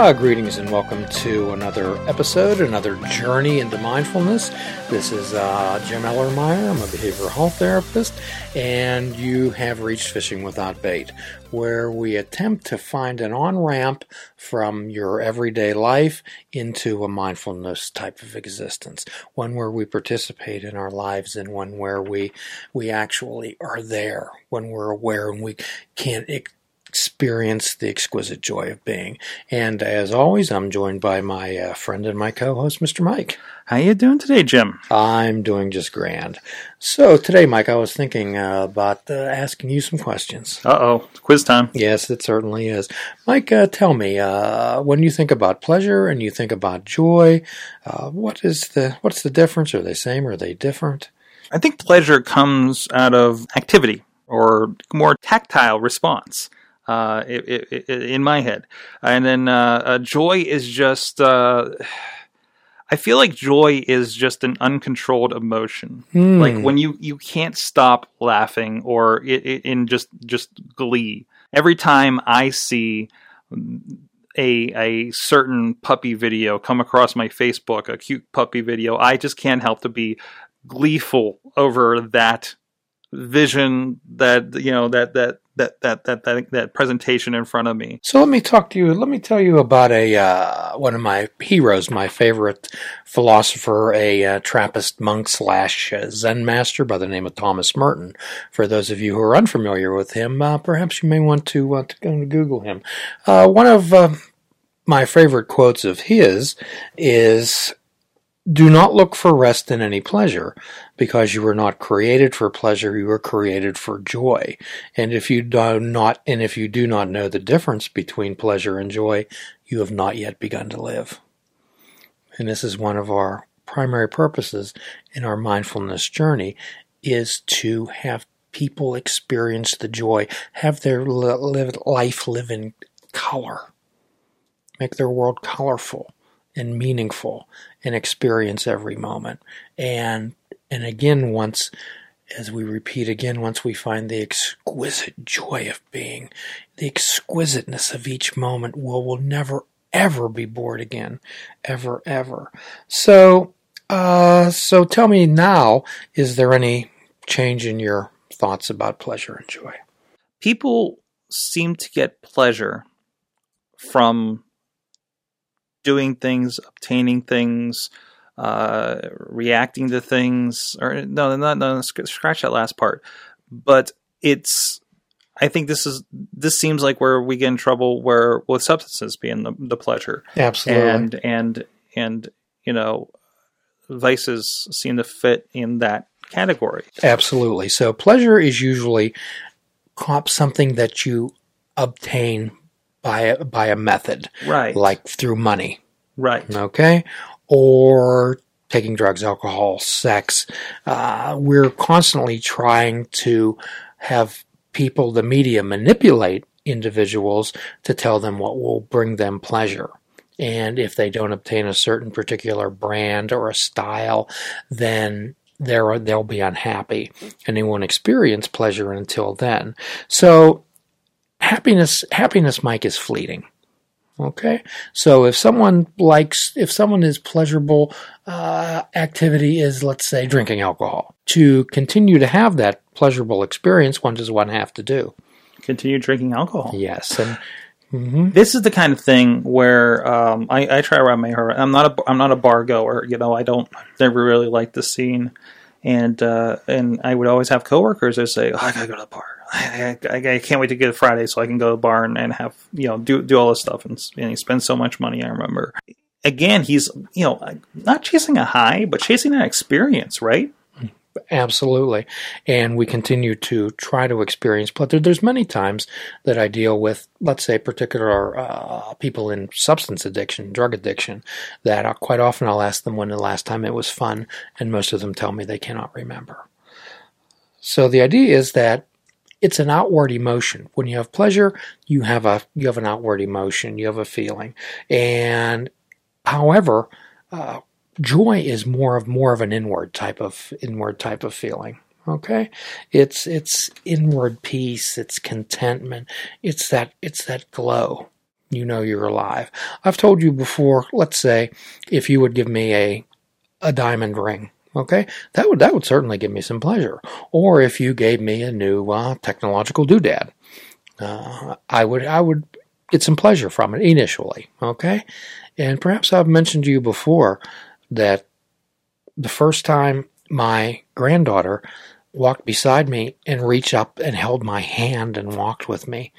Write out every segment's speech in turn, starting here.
Ah, greetings and welcome to another episode, another journey into mindfulness. This is uh, Jim Ellermeyer. I'm a behavioral health therapist, and you have reached Fishing Without Bait, where we attempt to find an on ramp from your everyday life into a mindfulness type of existence, one where we participate in our lives and one where we we actually are there, when we're aware and we can't experience the exquisite joy of being. And as always, I'm joined by my uh, friend and my co-host, Mr. Mike. How are you doing today, Jim? I'm doing just grand. So today, Mike, I was thinking uh, about uh, asking you some questions. Uh oh, quiz time. Yes, it certainly is. Mike, uh, tell me, uh, when you think about pleasure and you think about joy, uh, what is the what's the difference? Are they same? Are they different? I think pleasure comes out of activity or more tactile response uh, it, it, it, in my head. And then uh, uh, joy is just. Uh, I feel like joy is just an uncontrolled emotion. Mm. Like when you, you can't stop laughing or in just just glee. Every time I see a a certain puppy video come across my Facebook, a cute puppy video, I just can't help to be gleeful over that vision that you know that that that that that that, that presentation in front of me. So let me talk to you. Let me tell you about a uh, one of my heroes, my favorite philosopher, a uh, Trappist monk slash uh, Zen master by the name of Thomas Merton. For those of you who are unfamiliar with him, uh, perhaps you may want to uh, to go to Google him. Uh, one of my favorite quotes of his is do not look for rest in any pleasure, because you were not created for pleasure, you were created for joy. And if you do not, and if you do not know the difference between pleasure and joy, you have not yet begun to live. And this is one of our primary purposes in our mindfulness journey is to have people experience the joy, have their life live in color, make their world colorful and meaningful and experience every moment. And and again once as we repeat again once we find the exquisite joy of being, the exquisiteness of each moment will will never ever be bored again. Ever, ever. So uh so tell me now, is there any change in your thoughts about pleasure and joy? People seem to get pleasure from doing things, obtaining things, uh, reacting to things. Or no, not no, scratch that last part. But it's. I think this is this seems like where we get in trouble where with substances being the, the pleasure. Absolutely. And and and you know vices seem to fit in that category. Absolutely. So pleasure is usually something that you obtain by a, by a method, right? Like through money, right? Okay, or taking drugs, alcohol, sex. Uh, we're constantly trying to have people, the media, manipulate individuals to tell them what will bring them pleasure. And if they don't obtain a certain particular brand or a style, then they're, they'll be unhappy and they won't experience pleasure until then. So happiness, happiness, Mike, is fleeting. Okay, so if someone likes, if someone is pleasurable uh, activity is, let's say, drinking alcohol. To continue to have that pleasurable experience, one does one have to do? Continue drinking alcohol. Yes, and mm-hmm. this is the kind of thing where um, I, I, try to wrap my head. I'm not a I'm not a bar goer. You know, I don't never really like the scene, and uh, and I would always have coworkers that say, oh, "I gotta go to the bar." I, I, I, can't wait to get Friday so I can go to the bar and, and have you know do do all this stuff and, and he spends so much money. I remember. Again, he's you know not chasing a high, but chasing an experience, right? Absolutely, and we continue to try to experience. But there, there's many times that I deal with, let's say, particular uh, people in substance addiction, drug addiction, that I, quite often I'll ask them when the last time it was fun, and most of them tell me they cannot remember. So the idea is that it's an outward emotion. When you have pleasure, you have a you have an outward emotion, you have a feeling. And however, uh, joy is more of more of an inward type of inward type of feeling. Okay, it's it's inward peace, it's contentment, it's that it's that glow. you know you're alive. I've told you before, let's say, if you would give me a a diamond ring, okay, that would that would certainly give me some pleasure. Or if you gave me a new uh, technological doodad, uh, I would I would get some pleasure from it initially, okay. And perhaps I've mentioned to you before that the first time my granddaughter walked beside me and reached up and held my hand and walked with me.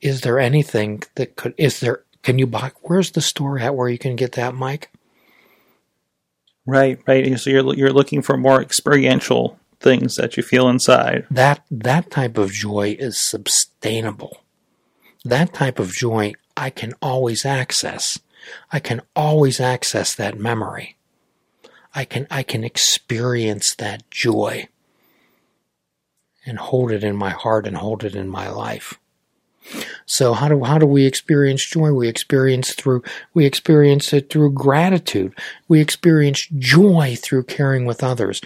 Is there anything that could, is there, can you buy, where's the store at where you can get that, Mike? Right, right. So you're, you're looking for more experiential things that you feel inside. That, that type of joy is sustainable. That type of joy I can always access. I can always access that memory. I can, I can experience that joy and hold it in my heart and hold it in my life. So how do how do we experience joy? We experience through we experience it through gratitude. We experience joy through caring with others.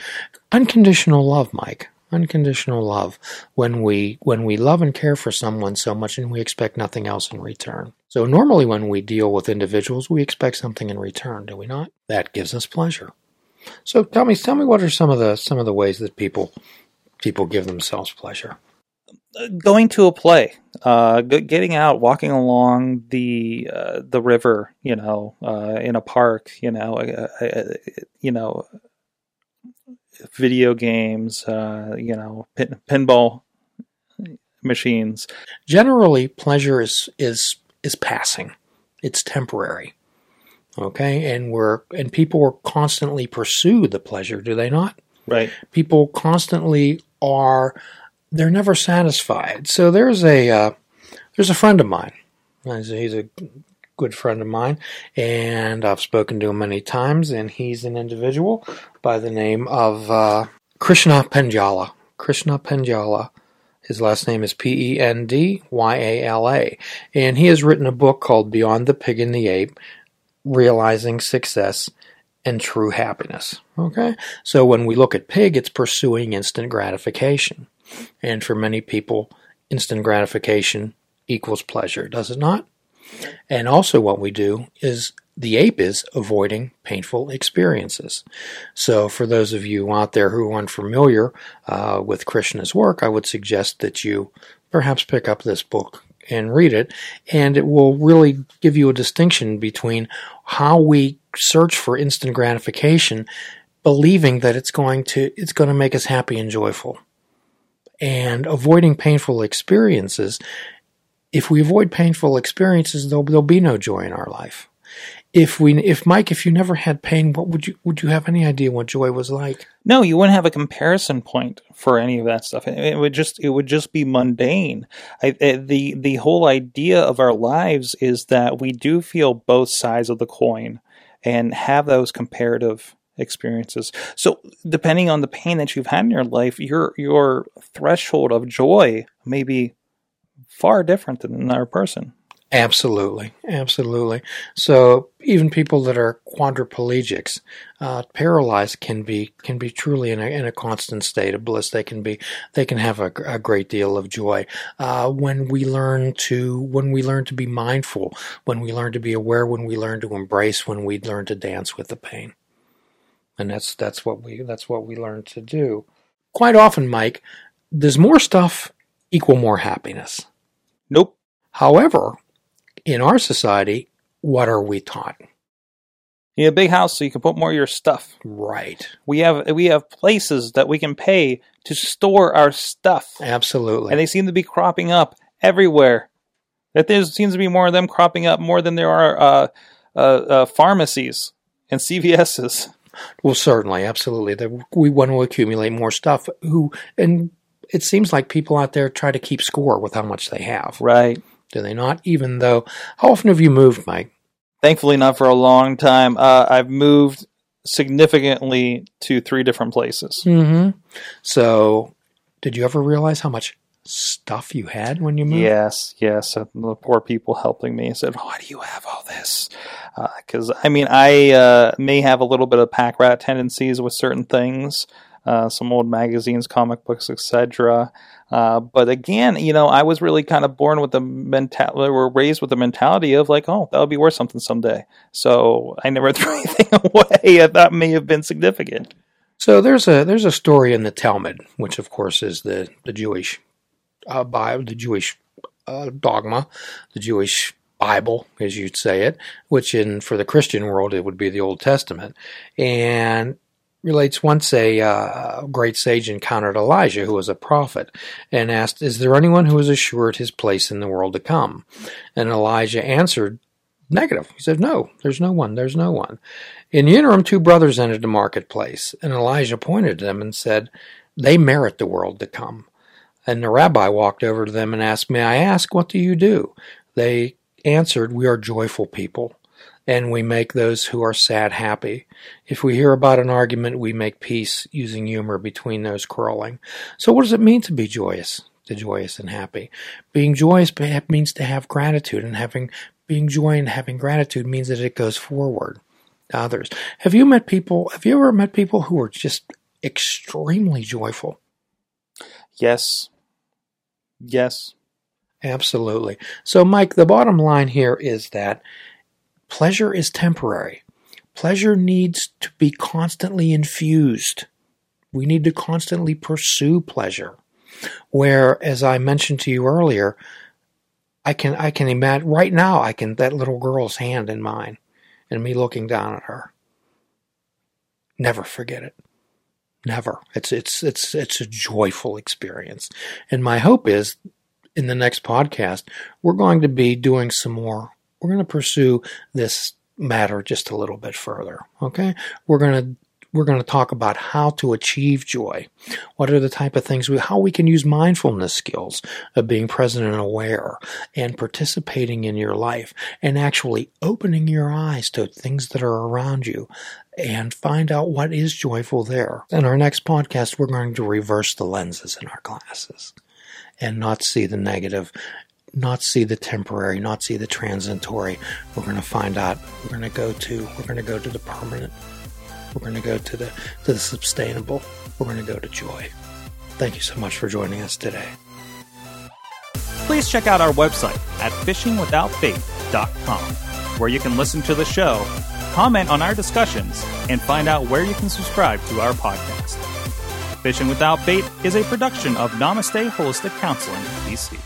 Unconditional love, Mike. Unconditional love when we when we love and care for someone so much and we expect nothing else in return. So normally when we deal with individuals, we expect something in return, do we not? That gives us pleasure. So tell me tell me what are some of the some of the ways that people people give themselves pleasure? Going to a play, uh, getting out, walking along the uh, the river, you know, uh, in a park, you know, you know, video games, uh, you know, pin- pinball machines. Generally, pleasure is is is passing. It's temporary. Okay, and we're and people constantly pursue the pleasure, do they not? Right. People constantly are they're never satisfied. So there's a uh, there's a friend of mine. He's a good friend of mine, and I've spoken to him many times. And he's an individual by the name of uh, Krishna Pendyala. Krishna Pendyala. His last name is P E N D Y A L A, and he has written a book called Beyond the Pig and the Ape: Realizing Success and true happiness. Okay? So when we look at pig, it's pursuing instant gratification. And for many people, instant gratification equals pleasure, does it not? And also, what we do is the ape is avoiding painful experiences. So, for those of you out there who are unfamiliar uh, with Krishna's work, I would suggest that you perhaps pick up this book and read it, and it will really give you a distinction between how we search for instant gratification, believing that it's going to it's going to make us happy and joyful, and avoiding painful experiences. If we avoid painful experiences, there'll, there'll be no joy in our life if we if Mike, if you never had pain, what would you would you have any idea what joy was like? No, you wouldn't have a comparison point for any of that stuff. It, would just it would just be mundane. I, the the whole idea of our lives is that we do feel both sides of the coin and have those comparative experiences. So depending on the pain that you've had in your life, your your threshold of joy may be far different than another person. Absolutely, absolutely. So even people that are quadriplegics, uh, paralyzed, can be can be truly in a, in a constant state of bliss. They can be they can have a, a great deal of joy uh, when we learn to when we learn to be mindful, when we learn to be aware, when we learn to embrace, when we learn to dance with the pain. And that's that's what we that's what we learn to do. Quite often, Mike, does more stuff equal more happiness? Nope. However, in our society, what are we taught? You need a big house so you can put more of your stuff. Right. We have we have places that we can pay to store our stuff. Absolutely. And they seem to be cropping up everywhere. That there seems to be more of them cropping up more than there are uh, uh, uh, pharmacies and CVS's. Well, certainly, absolutely. We want to accumulate more stuff. Who and it seems like people out there try to keep score with how much they have. Right do they not? Even though, how often have you moved, Mike? Thankfully, not for a long time. Uh, I've moved significantly to three different places. Mm-hmm. So, did you ever realize how much stuff you had when you moved? Yes, yes. Uh, the poor people helping me said, "Why do you have all this?" Because uh, I mean, I uh, may have a little bit of pack rat tendencies with certain things. uh, some old magazines, comic books, etc. Uh, but again, you know, I was really kind of born with the mentality, or raised with the mentality of like, oh, that'll be worth something someday. So I never threw anything away. That may have been significant. So there's a there's a story in the Talmud, which of course is the the Jewish uh, Bible, the Jewish uh, dogma, the Jewish Bible, as you'd say it, which in for the Christian world it would be the Old Testament, and relates once a uh, great sage encountered Elijah, who was a prophet, and asked, "Is there anyone who is assured his place in the world to come?" And Elijah answered, "Negative." He said, "No, there's no one. There's no one." In the interim, two brothers entered the marketplace, and Elijah pointed to them and said, "They merit the world to come." And the rabbi walked over to them and asked, "May I ask, what do you do?" They answered, We are joyful people, and we make those who are sad happy. If we hear about an argument, we make peace using humor between those quarreling. So, what does it mean to be joyous? To joyous and happy. Being joyous means to have gratitude, and having being joy and having gratitude means that it goes forward to others. Have you met people? Have you ever met people who are just extremely joyful? Yes. Yes. Absolutely. So, Mike, the bottom line here is that pleasure is temporary. Pleasure needs to be constantly infused. We need to constantly pursue pleasure. Where, as I mentioned to you earlier, I can I can imagine right now I can that little girl's hand in mine and me looking down at her. Never forget it. Never. It's it's it's it's a joyful experience. And my hope is in the next podcast, we're going to be doing some more. We're going to pursue this matter just a little bit further. Okay. We're going to we're going to talk about how to achieve joy. What are the type of things we, how we can use mindfulness skills of being present and aware and participating in your life and actually opening your eyes to things that are around you and find out what is joyful there. In our next podcast, we're going to reverse the lenses in our glasses and not see the negative, not see the temporary, not see the transitory. We're going to find out. We're going to go to. We're going to go to the permanent. We're going to go to the to the sustainable. We're going to go to joy. Thank you so much for joining us today. Please check out our website at fishingwithoutbait.com, where you can listen to the show, comment on our discussions, and find out where you can subscribe to our podcast. Fishing Without Bait is a production of Namaste Holistic Counseling, PC.